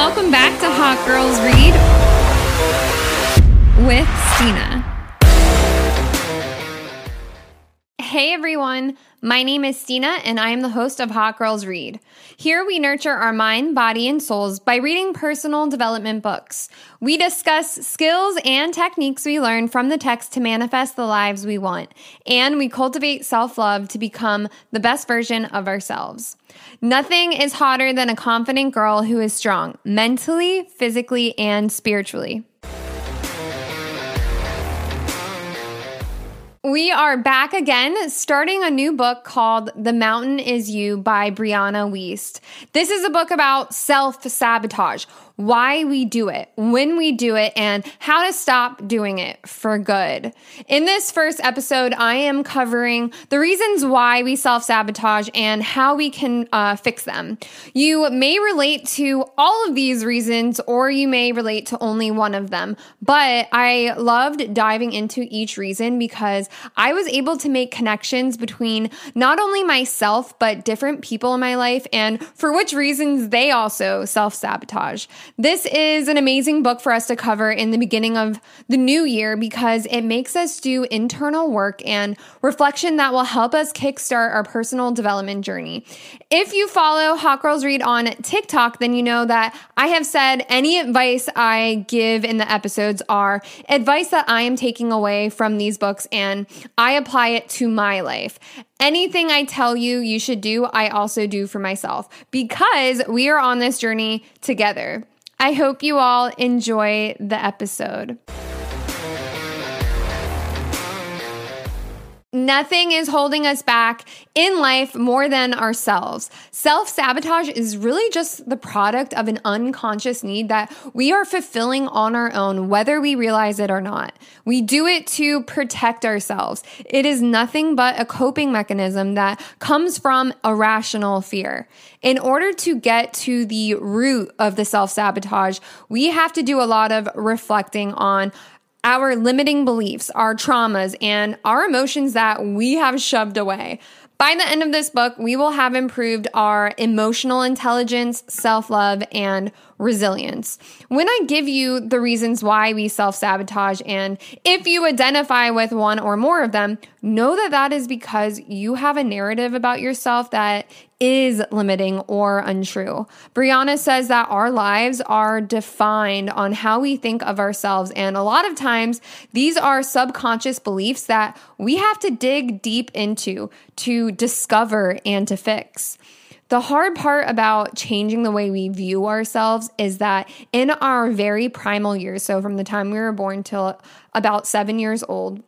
welcome back to Hot Girls Read with Stina. Hey everyone, my name is Stina and I am the host of Hot Girls Read. Here we nurture our mind, body, and souls by reading personal development books. We discuss skills and techniques we learn from the text to manifest the lives we want, and we cultivate self love to become the best version of ourselves. Nothing is hotter than a confident girl who is strong mentally, physically, and spiritually. We are back again, starting a new book called The Mountain Is You by Brianna Wiest. This is a book about self sabotage why we do it, when we do it, and how to stop doing it for good. In this first episode, I am covering the reasons why we self sabotage and how we can uh, fix them. You may relate to all of these reasons, or you may relate to only one of them, but I loved diving into each reason because I was able to make connections between not only myself, but different people in my life and for which reasons they also self sabotage. This is an amazing book for us to cover in the beginning of the new year because it makes us do internal work and reflection that will help us kickstart our personal development journey. If you follow Hot Girls Read on TikTok, then you know that I have said any advice I give in the episodes are advice that I am taking away from these books and I apply it to my life. Anything I tell you you should do, I also do for myself because we are on this journey together. I hope you all enjoy the episode. Nothing is holding us back in life more than ourselves. Self sabotage is really just the product of an unconscious need that we are fulfilling on our own, whether we realize it or not. We do it to protect ourselves. It is nothing but a coping mechanism that comes from irrational fear. In order to get to the root of the self sabotage, we have to do a lot of reflecting on our limiting beliefs, our traumas, and our emotions that we have shoved away. By the end of this book, we will have improved our emotional intelligence, self love, and resilience. When I give you the reasons why we self sabotage, and if you identify with one or more of them, know that that is because you have a narrative about yourself that is limiting or untrue. Brianna says that our lives are defined on how we think of ourselves. And a lot of times, these are subconscious beliefs that we have to dig deep into to discover and to fix. The hard part about changing the way we view ourselves is that in our very primal years, so from the time we were born till about seven years old,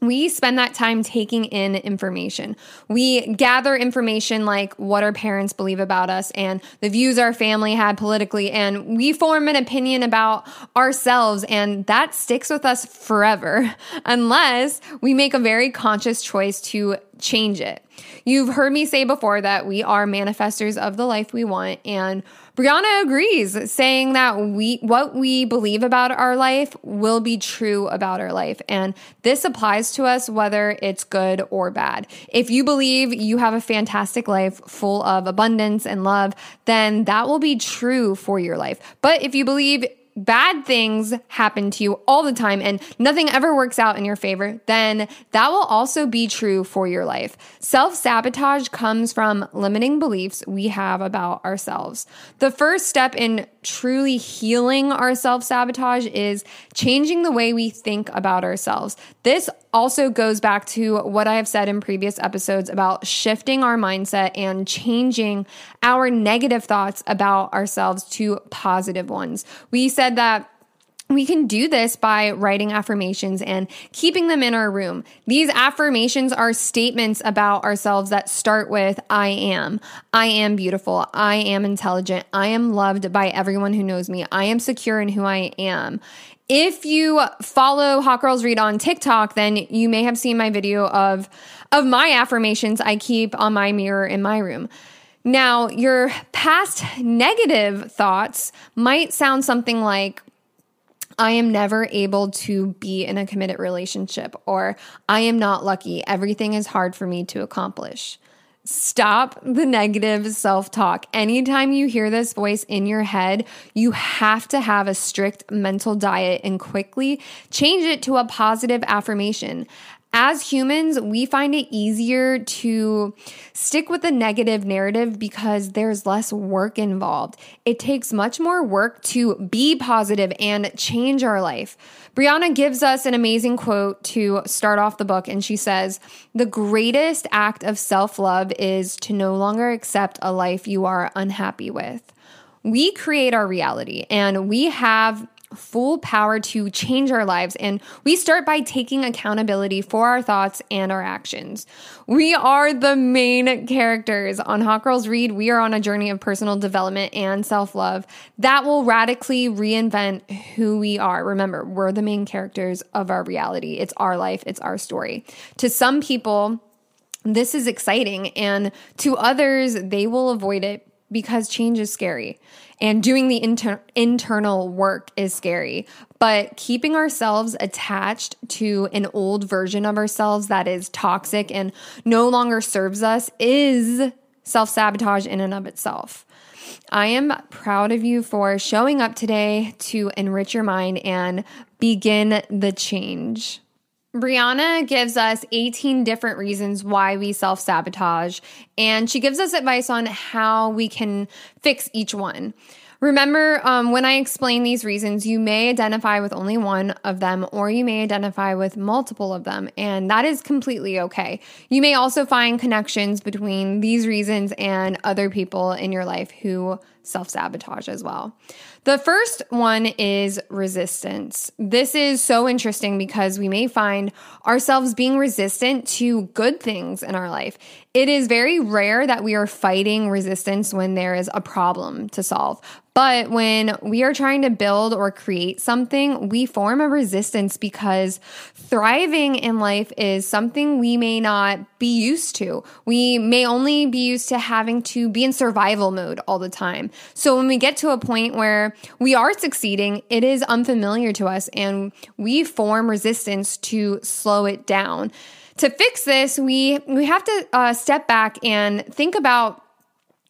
we spend that time taking in information. We gather information like what our parents believe about us and the views our family had politically, and we form an opinion about ourselves, and that sticks with us forever unless we make a very conscious choice to change it. You've heard me say before that we are manifestors of the life we want, and Brianna agrees, saying that we what we believe about our life will be true about our life. And this applies to us whether it's good or bad. If you believe you have a fantastic life full of abundance and love, then that will be true for your life. But if you believe bad things happen to you all the time and nothing ever works out in your favor, then that will also be true for your life. Self sabotage comes from limiting beliefs we have about ourselves. The first step in truly healing our self sabotage is changing the way we think about ourselves. This also goes back to what I have said in previous episodes about shifting our mindset and changing our negative thoughts about ourselves to positive ones. We said that we can do this by writing affirmations and keeping them in our room. These affirmations are statements about ourselves that start with I am. I am beautiful. I am intelligent. I am loved by everyone who knows me. I am secure in who I am. If you follow Hot Girls Read on TikTok, then you may have seen my video of of my affirmations I keep on my mirror in my room. Now, your past negative thoughts might sound something like I am never able to be in a committed relationship, or I am not lucky. Everything is hard for me to accomplish. Stop the negative self talk. Anytime you hear this voice in your head, you have to have a strict mental diet and quickly change it to a positive affirmation as humans, we find it easier to stick with the negative narrative because there's less work involved. It takes much more work to be positive and change our life. Brianna gives us an amazing quote to start off the book, and she says, The greatest act of self love is to no longer accept a life you are unhappy with. We create our reality and we have full power to change our lives. And we start by taking accountability for our thoughts and our actions. We are the main characters on Hot Girls Read. We are on a journey of personal development and self love that will radically reinvent who we are. Remember, we're the main characters of our reality. It's our life, it's our story. To some people, this is exciting, and to others, they will avoid it because change is scary and doing the inter- internal work is scary. But keeping ourselves attached to an old version of ourselves that is toxic and no longer serves us is self sabotage in and of itself. I am proud of you for showing up today to enrich your mind and begin the change. Brianna gives us 18 different reasons why we self sabotage, and she gives us advice on how we can fix each one. Remember, um, when I explain these reasons, you may identify with only one of them or you may identify with multiple of them, and that is completely okay. You may also find connections between these reasons and other people in your life who self sabotage as well. The first one is resistance. This is so interesting because we may find ourselves being resistant to good things in our life. It is very rare that we are fighting resistance when there is a problem to solve. But when we are trying to build or create something, we form a resistance because thriving in life is something we may not be used to. We may only be used to having to be in survival mode all the time. So when we get to a point where we are succeeding, it is unfamiliar to us and we form resistance to slow it down. To fix this, we we have to uh, step back and think about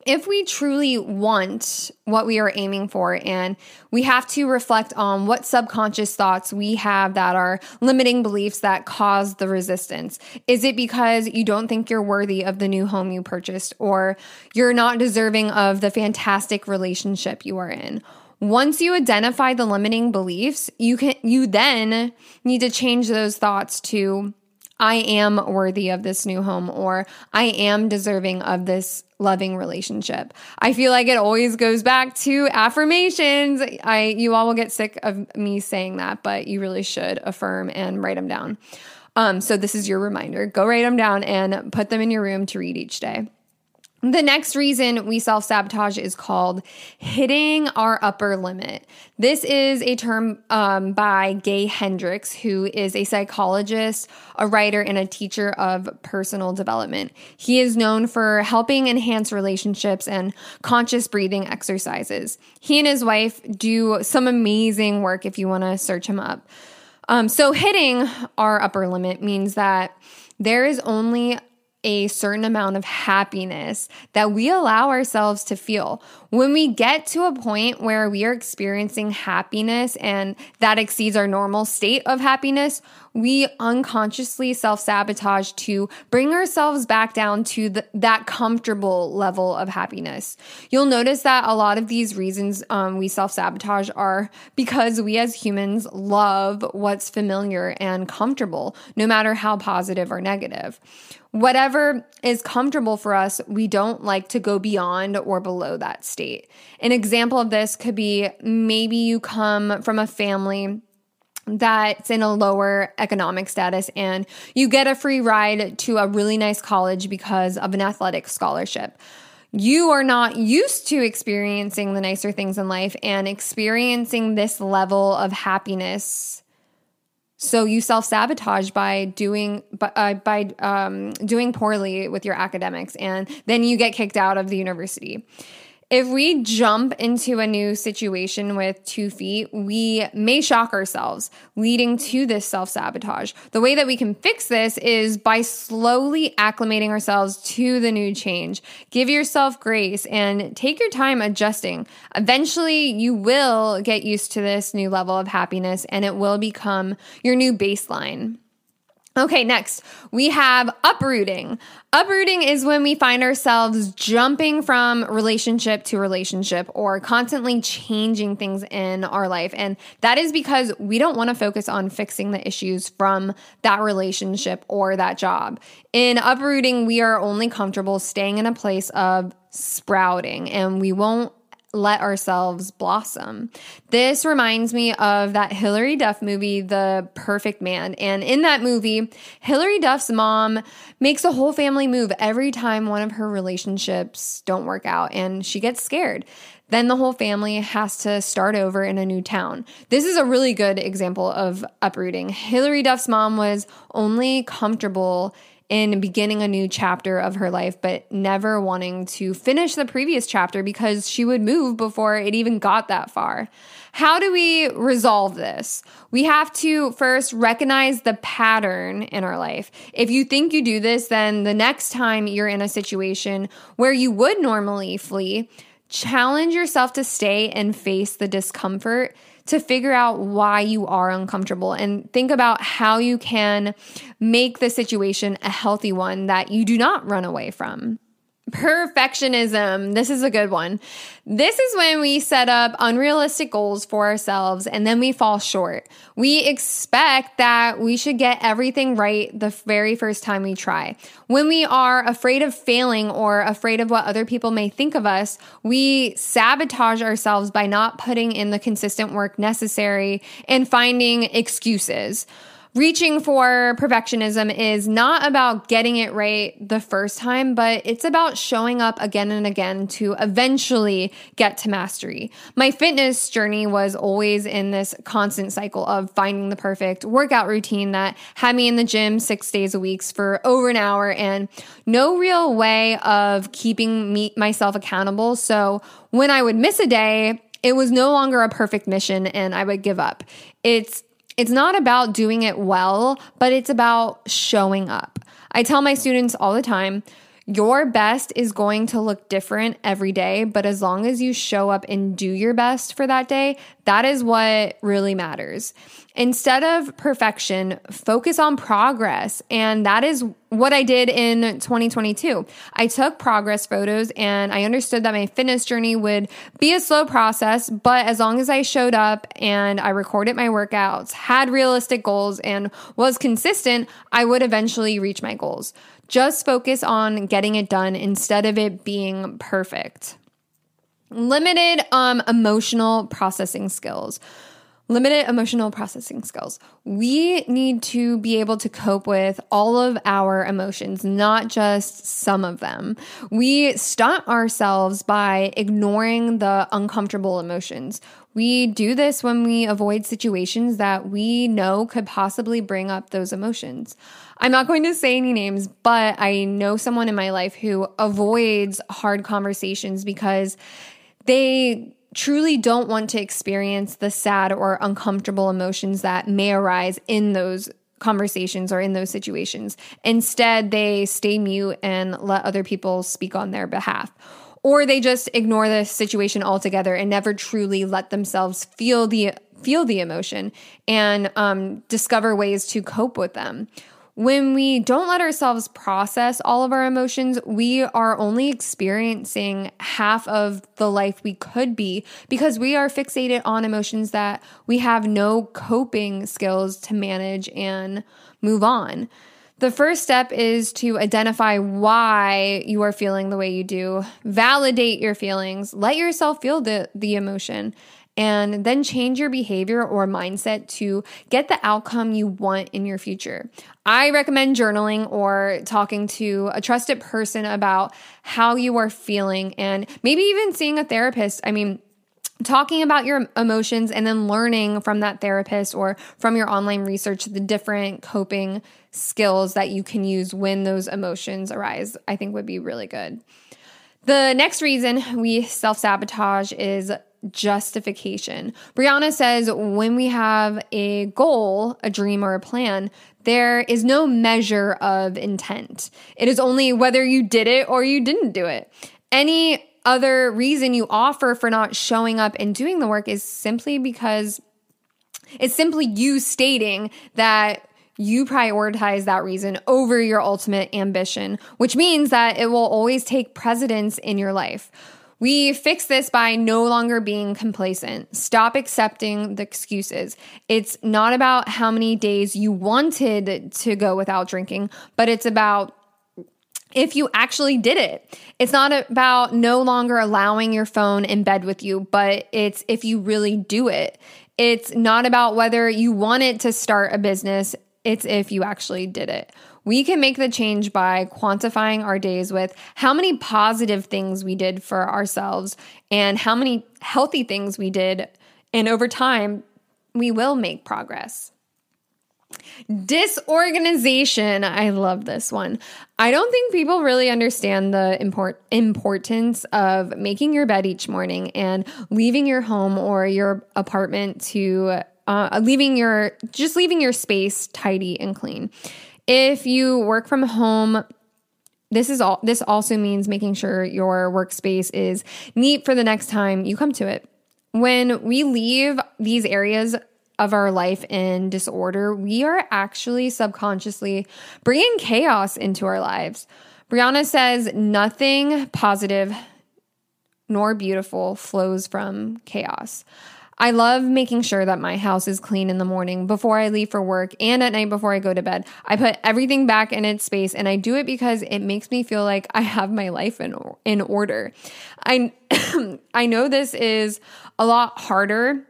if we truly want what we are aiming for and we have to reflect on what subconscious thoughts we have that are limiting beliefs that cause the resistance. Is it because you don't think you're worthy of the new home you purchased or you're not deserving of the fantastic relationship you are in? Once you identify the limiting beliefs you can you then need to change those thoughts to I am worthy of this new home or I am deserving of this loving relationship. I feel like it always goes back to affirmations. I you all will get sick of me saying that, but you really should affirm and write them down. Um, so this is your reminder. Go write them down and put them in your room to read each day. The next reason we self sabotage is called hitting our upper limit. This is a term um, by Gay Hendricks, who is a psychologist, a writer, and a teacher of personal development. He is known for helping enhance relationships and conscious breathing exercises. He and his wife do some amazing work if you want to search him up. Um, so, hitting our upper limit means that there is only a certain amount of happiness that we allow ourselves to feel. When we get to a point where we are experiencing happiness and that exceeds our normal state of happiness, we unconsciously self sabotage to bring ourselves back down to the, that comfortable level of happiness. You'll notice that a lot of these reasons um, we self sabotage are because we as humans love what's familiar and comfortable, no matter how positive or negative whatever is comfortable for us, we don't like to go beyond or below that state. An example of this could be maybe you come from a family that's in a lower economic status and you get a free ride to a really nice college because of an athletic scholarship. You are not used to experiencing the nicer things in life and experiencing this level of happiness so you self sabotage by doing by, uh, by um, doing poorly with your academics, and then you get kicked out of the university. If we jump into a new situation with two feet, we may shock ourselves, leading to this self sabotage. The way that we can fix this is by slowly acclimating ourselves to the new change. Give yourself grace and take your time adjusting. Eventually, you will get used to this new level of happiness and it will become your new baseline. Okay, next we have uprooting. Uprooting is when we find ourselves jumping from relationship to relationship or constantly changing things in our life. And that is because we don't want to focus on fixing the issues from that relationship or that job. In uprooting, we are only comfortable staying in a place of sprouting and we won't let ourselves blossom. This reminds me of that Hilary Duff movie, The Perfect Man. And in that movie, Hilary Duff's mom makes a whole family move every time one of her relationships don't work out and she gets scared. Then the whole family has to start over in a new town. This is a really good example of uprooting. Hilary Duff's mom was only comfortable in beginning a new chapter of her life, but never wanting to finish the previous chapter because she would move before it even got that far. How do we resolve this? We have to first recognize the pattern in our life. If you think you do this, then the next time you're in a situation where you would normally flee, challenge yourself to stay and face the discomfort to figure out why you are uncomfortable and think about how you can make the situation a healthy one that you do not run away from. Perfectionism. This is a good one. This is when we set up unrealistic goals for ourselves and then we fall short. We expect that we should get everything right the very first time we try. When we are afraid of failing or afraid of what other people may think of us, we sabotage ourselves by not putting in the consistent work necessary and finding excuses reaching for perfectionism is not about getting it right the first time, but it's about showing up again and again to eventually get to mastery. My fitness journey was always in this constant cycle of finding the perfect workout routine that had me in the gym six days a week for over an hour and no real way of keeping me myself accountable. So when I would miss a day, it was no longer a perfect mission and I would give up. It's it's not about doing it well, but it's about showing up. I tell my students all the time, your best is going to look different every day, but as long as you show up and do your best for that day, that is what really matters. Instead of perfection, focus on progress. And that is what I did in 2022. I took progress photos and I understood that my fitness journey would be a slow process, but as long as I showed up and I recorded my workouts, had realistic goals, and was consistent, I would eventually reach my goals. Just focus on getting it done instead of it being perfect. Limited um, emotional processing skills limited emotional processing skills. We need to be able to cope with all of our emotions, not just some of them. We stunt ourselves by ignoring the uncomfortable emotions. We do this when we avoid situations that we know could possibly bring up those emotions. I'm not going to say any names, but I know someone in my life who avoids hard conversations because they truly don't want to experience the sad or uncomfortable emotions that may arise in those conversations or in those situations. Instead, they stay mute and let other people speak on their behalf. Or they just ignore the situation altogether and never truly let themselves feel the feel the emotion and um, discover ways to cope with them. When we don't let ourselves process all of our emotions, we are only experiencing half of the life we could be because we are fixated on emotions that we have no coping skills to manage and move on. The first step is to identify why you are feeling the way you do. Validate your feelings. Let yourself feel the, the emotion and then change your behavior or mindset to get the outcome you want in your future. I recommend journaling or talking to a trusted person about how you are feeling and maybe even seeing a therapist. I mean, talking about your emotions and then learning from that therapist or from your online research the different coping skills that you can use when those emotions arise, I think would be really good. The next reason we self sabotage is justification. Brianna says when we have a goal, a dream, or a plan, there is no measure of intent. It is only whether you did it or you didn't do it. Any other reason you offer for not showing up and doing the work is simply because it's simply you stating that you prioritize that reason over your ultimate ambition, which means that it will always take precedence in your life. We fix this by no longer being complacent. Stop accepting the excuses. It's not about how many days you wanted to go without drinking, but it's about if you actually did it. It's not about no longer allowing your phone in bed with you, but it's if you really do it. It's not about whether you wanted to start a business, it's if you actually did it. We can make the change by quantifying our days with how many positive things we did for ourselves and how many healthy things we did. And over time, we will make progress. Disorganization. I love this one. I don't think people really understand the import- importance of making your bed each morning and leaving your home or your apartment to uh, leaving your just leaving your space tidy and clean. If you work from home, this is all this also means making sure your workspace is neat for the next time you come to it. When we leave these areas of our life in disorder, we are actually subconsciously bringing chaos into our lives. Brianna says nothing positive nor beautiful flows from chaos. I love making sure that my house is clean in the morning before I leave for work and at night before I go to bed. I put everything back in its space and I do it because it makes me feel like I have my life in in order. I I know this is a lot harder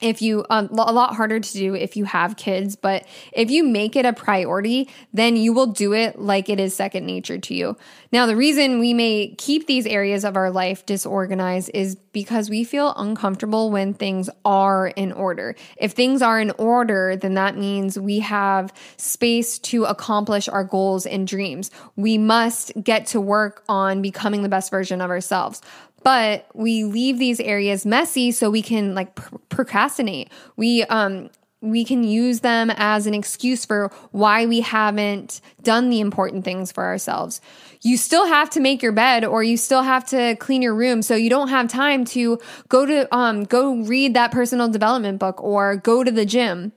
if you um, a lot harder to do if you have kids but if you make it a priority then you will do it like it is second nature to you. Now the reason we may keep these areas of our life disorganized is because we feel uncomfortable when things are in order. If things are in order then that means we have space to accomplish our goals and dreams. We must get to work on becoming the best version of ourselves but we leave these areas messy so we can like pr- procrastinate. We um we can use them as an excuse for why we haven't done the important things for ourselves. You still have to make your bed or you still have to clean your room so you don't have time to go to um go read that personal development book or go to the gym.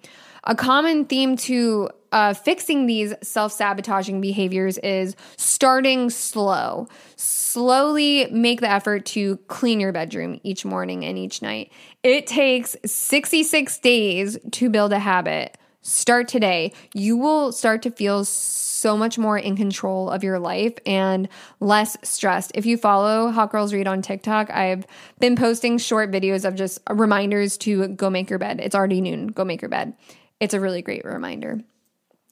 A common theme to uh, fixing these self sabotaging behaviors is starting slow. Slowly make the effort to clean your bedroom each morning and each night. It takes 66 days to build a habit. Start today. You will start to feel so much more in control of your life and less stressed. If you follow Hot Girls Read on TikTok, I've been posting short videos of just reminders to go make your bed. It's already noon. Go make your bed. It's a really great reminder.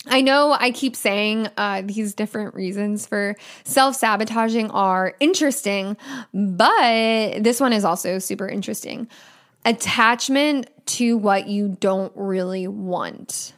I know I keep saying uh, these different reasons for self sabotaging are interesting, but this one is also super interesting. Attachment to what you don't really want.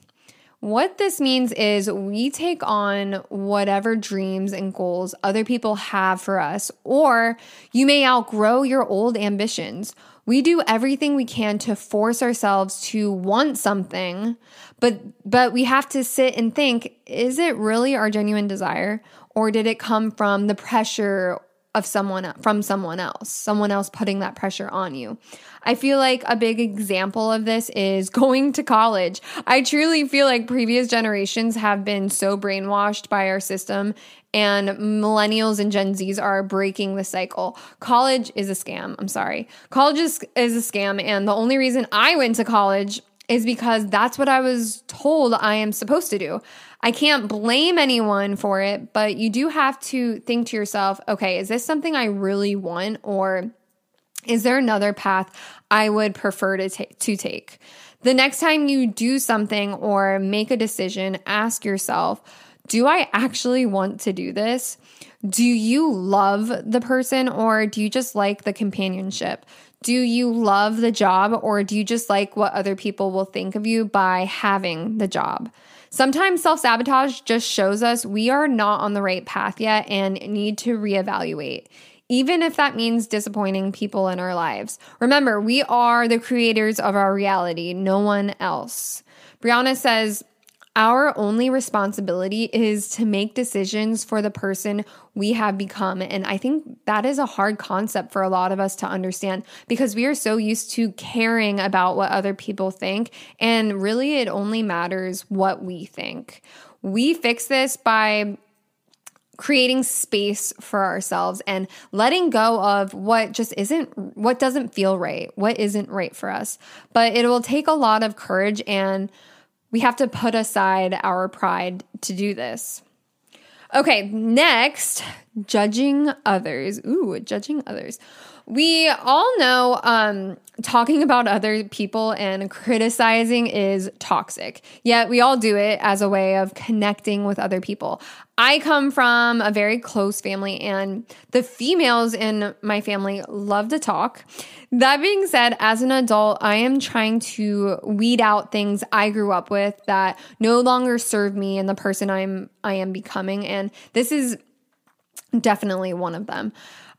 What this means is we take on whatever dreams and goals other people have for us, or you may outgrow your old ambitions. We do everything we can to force ourselves to want something, but but we have to sit and think, is it really our genuine desire or did it come from the pressure of someone from someone else, someone else putting that pressure on you. I feel like a big example of this is going to college. I truly feel like previous generations have been so brainwashed by our system and millennials and Gen Zs are breaking the cycle. College is a scam. I'm sorry. College is, is a scam and the only reason I went to college is because that's what I was told I am supposed to do. I can't blame anyone for it, but you do have to think to yourself, okay, is this something I really want or is there another path I would prefer to, ta- to take? The next time you do something or make a decision, ask yourself, do I actually want to do this? Do you love the person or do you just like the companionship? Do you love the job or do you just like what other people will think of you by having the job? Sometimes self sabotage just shows us we are not on the right path yet and need to reevaluate. even if that means disappointing people in our lives. Remember, we are the creators of our reality, no one else. Brianna says, our only responsibility is to make decisions for the person we have become. And I think that is a hard concept for a lot of us to understand because we are so used to caring about what other people think. And really, it only matters what we think. We fix this by creating space for ourselves and letting go of what just isn't what doesn't feel right what isn't right for us but it will take a lot of courage and we have to put aside our pride to do this. Okay, next, judging others. Ooh, judging others. We all know um, talking about other people and criticizing is toxic, yet we all do it as a way of connecting with other people. I come from a very close family, and the females in my family love to talk. That being said, as an adult, I am trying to weed out things I grew up with that no longer serve me and the person I'm I am becoming, and this is definitely one of them.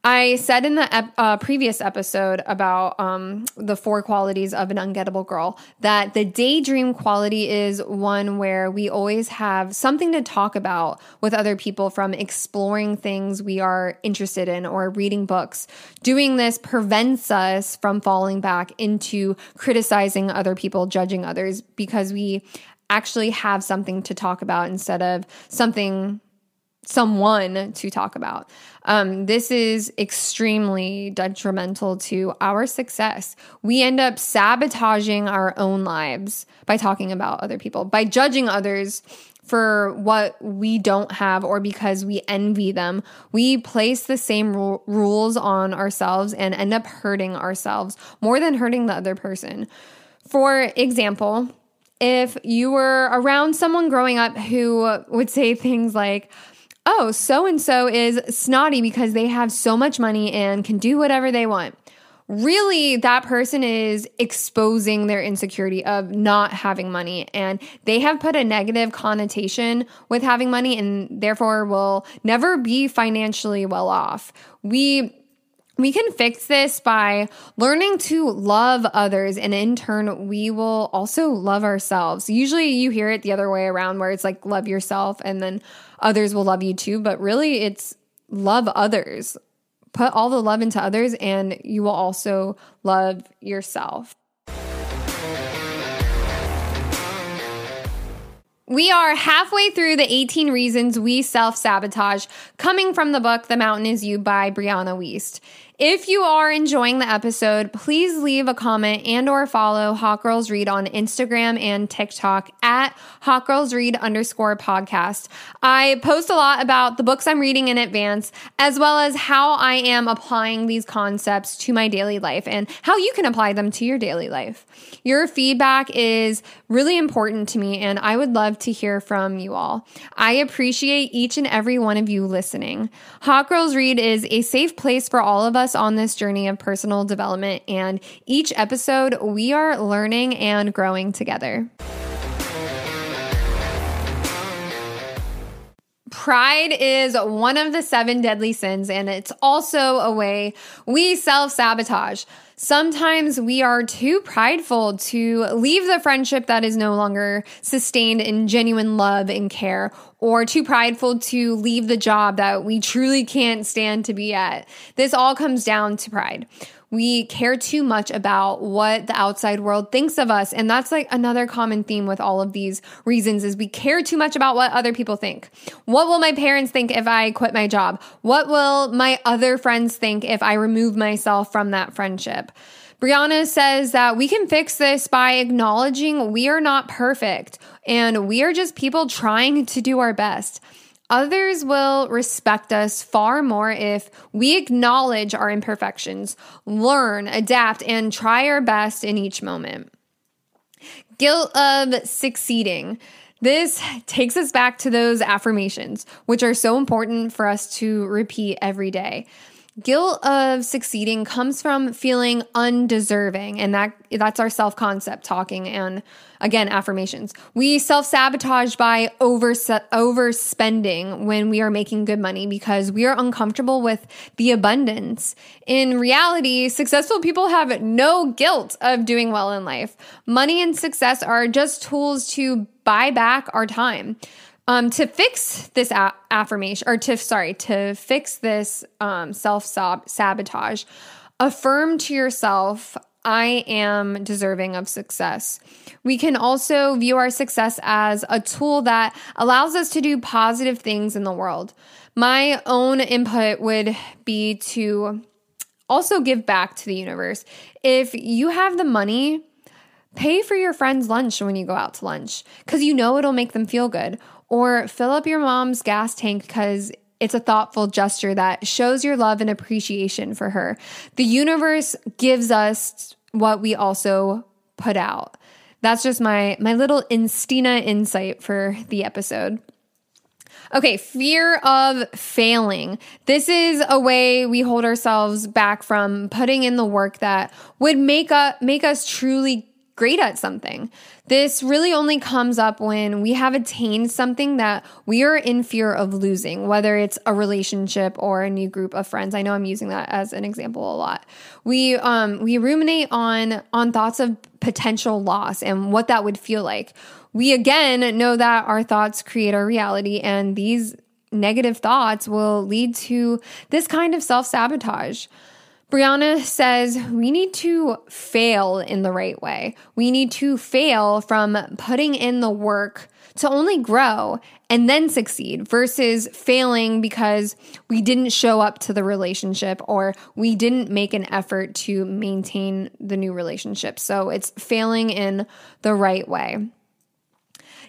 I said in the ep- uh, previous episode about um, the four qualities of an ungettable girl that the daydream quality is one where we always have something to talk about with other people from exploring things we are interested in or reading books. Doing this prevents us from falling back into criticizing other people, judging others, because we actually have something to talk about instead of something someone to talk about. Um, this is extremely detrimental to our success. We end up sabotaging our own lives by talking about other people, by judging others for what we don't have or because we envy them. We place the same ru- rules on ourselves and end up hurting ourselves more than hurting the other person. For example, if you were around someone growing up who would say things like, oh, so and so is snotty because they have so much money and can do whatever they want. Really, that person is exposing their insecurity of not having money, and they have put a negative connotation with having money and therefore will never be financially well off. We we can fix this by learning to love others, and in turn, we will also love ourselves. Usually, you hear it the other way around where it's like love yourself, and then others will love you too. But really, it's love others. Put all the love into others, and you will also love yourself. We are halfway through the 18 reasons we self sabotage, coming from the book The Mountain Is You by Brianna Wiest. If you are enjoying the episode, please leave a comment and or follow Hot Girls Read on Instagram and TikTok at Hot Girls Read underscore podcast. I post a lot about the books I'm reading in advance, as well as how I am applying these concepts to my daily life and how you can apply them to your daily life. Your feedback is really important to me, and I would love to hear from you all. I appreciate each and every one of you listening. Hot Girls Read is a safe place for all of us us on this journey of personal development. And each episode, we are learning and growing together. Pride is one of the seven deadly sins, and it's also a way we self sabotage. Sometimes we are too prideful to leave the friendship that is no longer sustained in genuine love and care, or too prideful to leave the job that we truly can't stand to be at. This all comes down to pride. We care too much about what the outside world thinks of us. And that's like another common theme with all of these reasons is we care too much about what other people think. What will my parents think if I quit my job? What will my other friends think if I remove myself from that friendship? Brianna says that we can fix this by acknowledging we are not perfect and we are just people trying to do our best. Others will respect us far more if we acknowledge our imperfections, learn, adapt, and try our best in each moment. Guilt of succeeding. This takes us back to those affirmations, which are so important for us to repeat every day. Guilt of succeeding comes from feeling undeserving, and that that's our self-concept talking and again affirmations. We self-sabotage by over overspending when we are making good money because we are uncomfortable with the abundance. In reality, successful people have no guilt of doing well in life. Money and success are just tools to buy back our time. Um, to fix this a- affirmation, or to, sorry, to fix this um, self sabotage, affirm to yourself, I am deserving of success. We can also view our success as a tool that allows us to do positive things in the world. My own input would be to also give back to the universe. If you have the money, pay for your friend's lunch when you go out to lunch because you know it'll make them feel good or fill up your mom's gas tank because it's a thoughtful gesture that shows your love and appreciation for her. The universe gives us what we also put out. That's just my my little Instina insight for the episode. Okay, fear of failing. This is a way we hold ourselves back from putting in the work that would make up make us truly great at something. This really only comes up when we have attained something that we are in fear of losing, whether it's a relationship or a new group of friends. I know I'm using that as an example a lot. We um we ruminate on on thoughts of potential loss and what that would feel like. We again know that our thoughts create our reality and these negative thoughts will lead to this kind of self-sabotage. Brianna says we need to fail in the right way. We need to fail from putting in the work to only grow and then succeed versus failing because we didn't show up to the relationship or we didn't make an effort to maintain the new relationship. So it's failing in the right way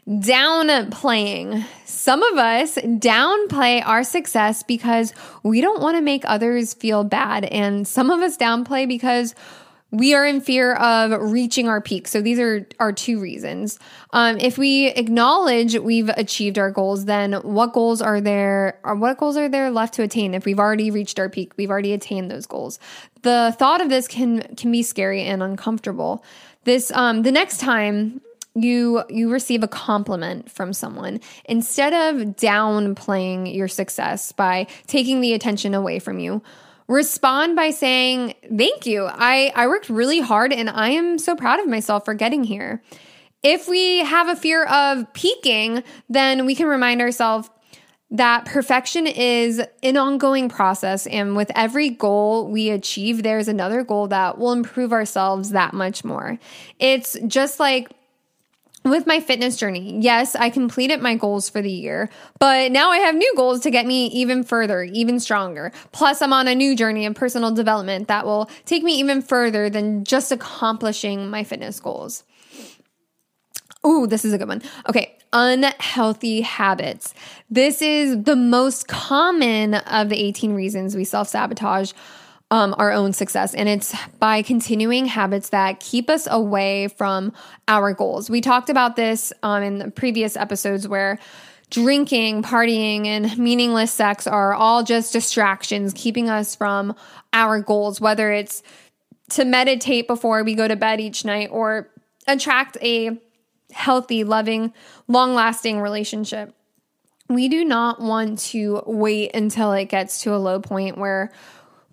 downplaying. Some of us downplay our success because we don't want to make others feel bad. And some of us downplay because we are in fear of reaching our peak. So these are our two reasons. Um, if we acknowledge we've achieved our goals, then what goals are there? Or what goals are there left to attain? If we've already reached our peak, we've already attained those goals. The thought of this can can be scary and uncomfortable. This um, the next time you you receive a compliment from someone instead of downplaying your success by taking the attention away from you respond by saying thank you i i worked really hard and i am so proud of myself for getting here if we have a fear of peaking then we can remind ourselves that perfection is an ongoing process. And with every goal we achieve, there's another goal that will improve ourselves that much more. It's just like with my fitness journey, yes, I completed my goals for the year, but now I have new goals to get me even further, even stronger. Plus, I'm on a new journey of personal development that will take me even further than just accomplishing my fitness goals. Ooh, this is a good one. Okay, unhealthy habits. This is the most common of the 18 reasons we self sabotage um, our own success. And it's by continuing habits that keep us away from our goals. We talked about this um, in previous episodes where drinking, partying, and meaningless sex are all just distractions keeping us from our goals, whether it's to meditate before we go to bed each night or attract a healthy, loving, long lasting relationship. We do not want to wait until it gets to a low point where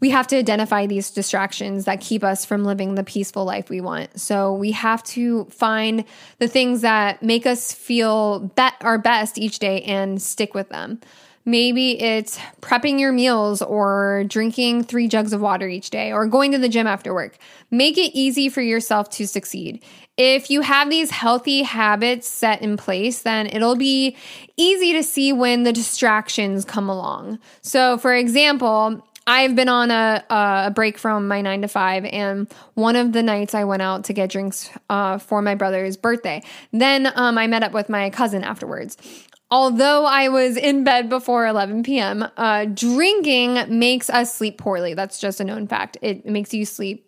we have to identify these distractions that keep us from living the peaceful life we want. So we have to find the things that make us feel be- our best each day and stick with them. Maybe it's prepping your meals or drinking three jugs of water each day or going to the gym after work. Make it easy for yourself to succeed. If you have these healthy habits set in place, then it'll be easy to see when the distractions come along. So, for example, I've been on a, a break from my nine to five, and one of the nights I went out to get drinks uh, for my brother's birthday. Then um, I met up with my cousin afterwards. Although I was in bed before 11 p.m., uh, drinking makes us sleep poorly. That's just a known fact. It makes you sleep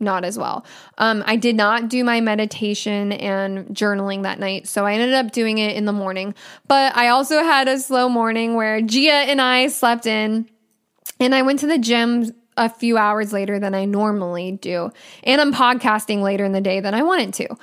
not as well. Um, I did not do my meditation and journaling that night, so I ended up doing it in the morning. But I also had a slow morning where Gia and I slept in And I went to the gym a few hours later than I normally do. And I'm podcasting later in the day than I wanted to.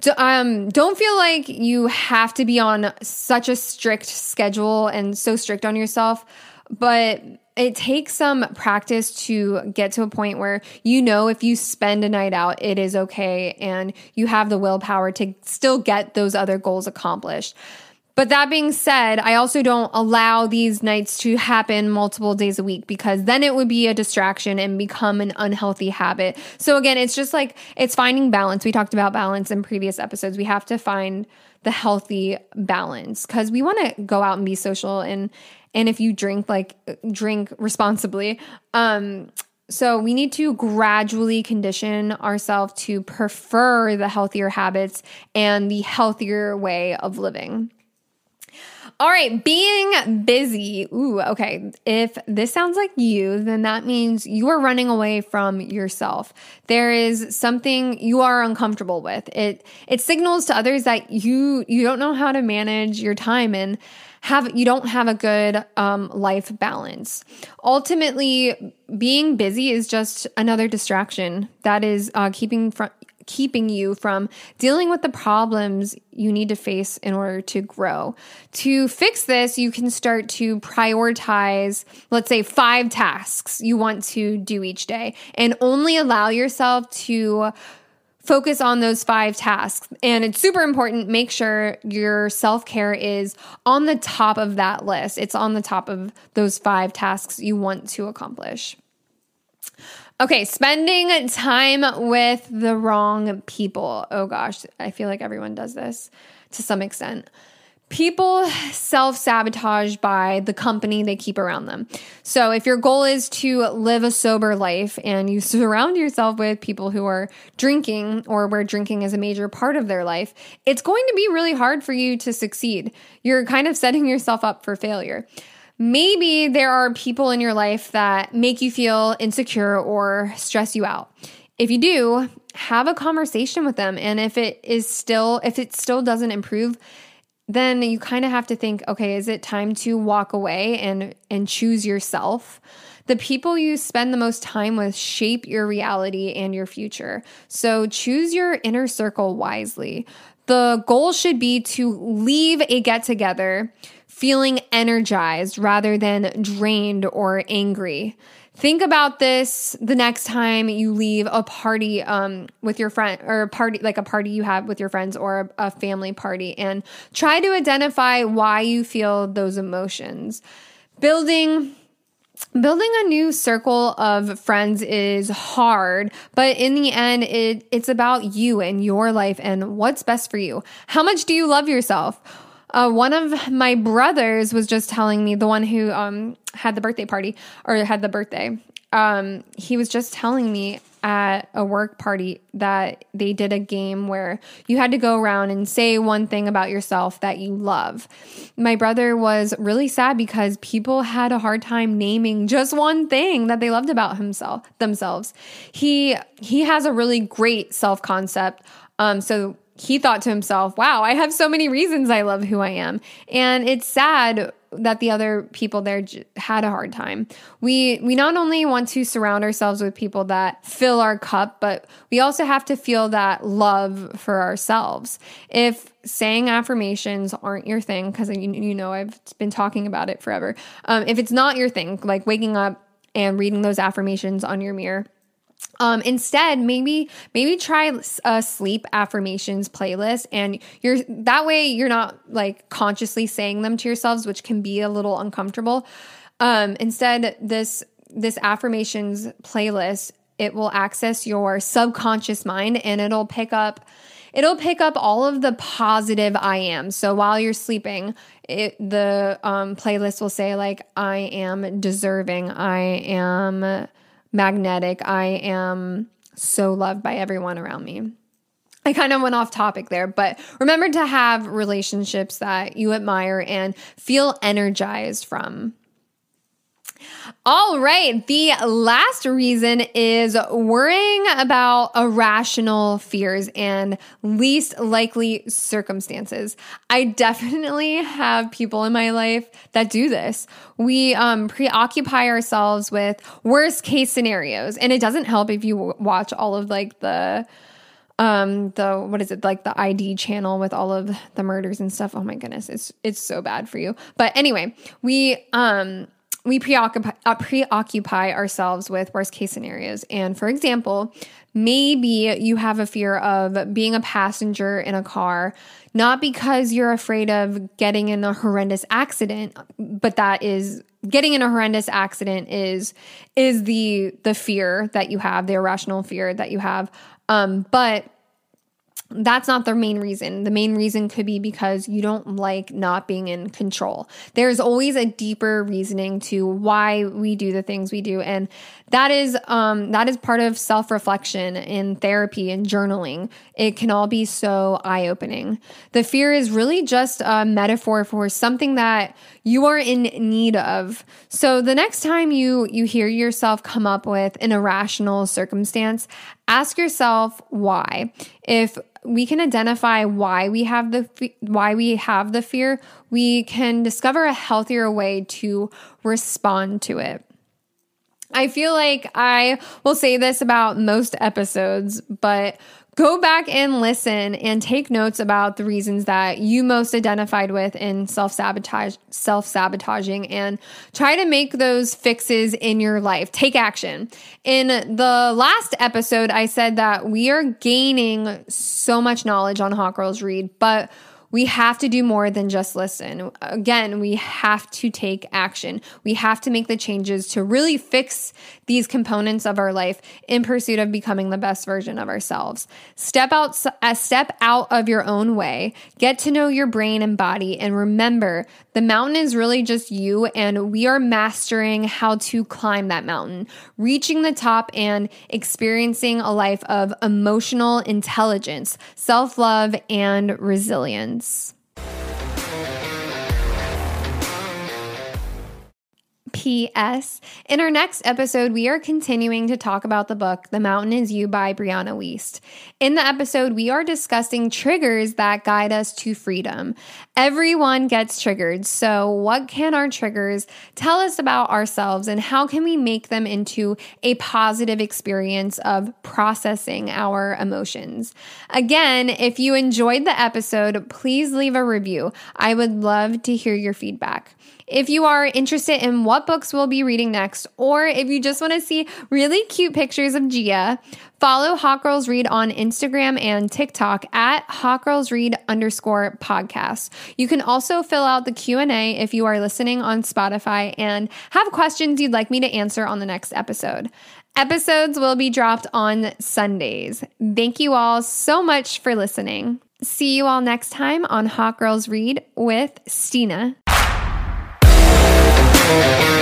So, um, don't feel like you have to be on such a strict schedule and so strict on yourself, but it takes some practice to get to a point where you know if you spend a night out, it is okay and you have the willpower to still get those other goals accomplished. But that being said, I also don't allow these nights to happen multiple days a week because then it would be a distraction and become an unhealthy habit. So again, it's just like it's finding balance. We talked about balance in previous episodes. We have to find the healthy balance because we want to go out and be social and and if you drink like drink responsibly um so we need to gradually condition ourselves to prefer the healthier habits and the healthier way of living. All right, being busy. Ooh, okay. If this sounds like you, then that means you are running away from yourself. There is something you are uncomfortable with. It it signals to others that you you don't know how to manage your time and have you don't have a good um, life balance. Ultimately, being busy is just another distraction that is uh, keeping from keeping you from dealing with the problems you need to face in order to grow. To fix this, you can start to prioritize, let's say, five tasks you want to do each day and only allow yourself to focus on those five tasks. And it's super important. Make sure your self care is on the top of that list. It's on the top of those five tasks you want to accomplish. Okay, spending time with the wrong people. Oh gosh, I feel like everyone does this to some extent. People self sabotage by the company they keep around them. So, if your goal is to live a sober life and you surround yourself with people who are drinking or where drinking is a major part of their life, it's going to be really hard for you to succeed. You're kind of setting yourself up for failure. Maybe there are people in your life that make you feel insecure or stress you out. If you do, have a conversation with them and if it is still if it still doesn't improve, then you kind of have to think, okay, is it time to walk away and and choose yourself? The people you spend the most time with shape your reality and your future. So choose your inner circle wisely. The goal should be to leave a get together feeling energized rather than drained or angry. Think about this the next time you leave a party um, with your friend or a party like a party you have with your friends or a, a family party and try to identify why you feel those emotions. Building building a new circle of friends is hard but in the end it, it's about you and your life and what's best for you. How much do you love yourself? Uh, one of my brothers was just telling me, the one who um, had the birthday party or had the birthday, um, he was just telling me at a work party that they did a game where you had to go around and say one thing about yourself that you love. My brother was really sad because people had a hard time naming just one thing that they loved about himself themselves. He he has a really great self-concept. Um, so he thought to himself, wow, I have so many reasons I love who I am. And it's sad that the other people there j- had a hard time. We we not only want to surround ourselves with people that fill our cup, but we also have to feel that love for ourselves. If saying affirmations aren't your thing, because you, you know I've been talking about it forever. Um, if it's not your thing, like waking up and reading those affirmations on your mirror um, instead, maybe maybe try a sleep affirmations playlist, and you're that way you're not like consciously saying them to yourselves, which can be a little uncomfortable. Um, instead, this this affirmations playlist it will access your subconscious mind, and it'll pick up it'll pick up all of the positive I am. So while you're sleeping, it, the um, playlist will say like I am deserving, I am magnetic. I am so loved by everyone around me. I kind of went off topic there, but remember to have relationships that you admire and feel energized from. All right. The last reason is worrying about irrational fears and least likely circumstances. I definitely have people in my life that do this. We um, preoccupy ourselves with worst case scenarios, and it doesn't help if you watch all of like the um the what is it like the ID channel with all of the murders and stuff. Oh my goodness, it's it's so bad for you. But anyway, we um we preoccupy, uh, preoccupy ourselves with worst case scenarios. And for example, maybe you have a fear of being a passenger in a car, not because you're afraid of getting in a horrendous accident, but that is getting in a horrendous accident is is the the fear that you have, the irrational fear that you have. Um, but that's not the main reason. The main reason could be because you don't like not being in control. There's always a deeper reasoning to why we do the things we do and that is um that is part of self-reflection in therapy and journaling. It can all be so eye-opening. The fear is really just a metaphor for something that you are in need of. So the next time you you hear yourself come up with an irrational circumstance, ask yourself why. If we can identify why we have the why we have the fear, we can discover a healthier way to respond to it. I feel like I will say this about most episodes, but go back and listen and take notes about the reasons that you most identified with in self-sabotage self-sabotaging and try to make those fixes in your life. Take action. In the last episode i said that we are gaining so much knowledge on hot girls read but we have to do more than just listen. Again, we have to take action. We have to make the changes to really fix these components of our life in pursuit of becoming the best version of ourselves. Step out a uh, step out of your own way. Get to know your brain and body and remember, the mountain is really just you and we are mastering how to climb that mountain, reaching the top and experiencing a life of emotional intelligence, self-love and resilience audience. P.S. In our next episode, we are continuing to talk about the book The Mountain Is You by Brianna Wiest. In the episode, we are discussing triggers that guide us to freedom. Everyone gets triggered, so what can our triggers tell us about ourselves and how can we make them into a positive experience of processing our emotions? Again, if you enjoyed the episode, please leave a review. I would love to hear your feedback. If you are interested in what books we'll be reading next, or if you just want to see really cute pictures of Gia, follow Hot Girls Read on Instagram and TikTok at Hot Girls Read underscore podcast. You can also fill out the Q&A if you are listening on Spotify and have questions you'd like me to answer on the next episode. Episodes will be dropped on Sundays. Thank you all so much for listening. See you all next time on Hot Girls Read with Stina. Thank.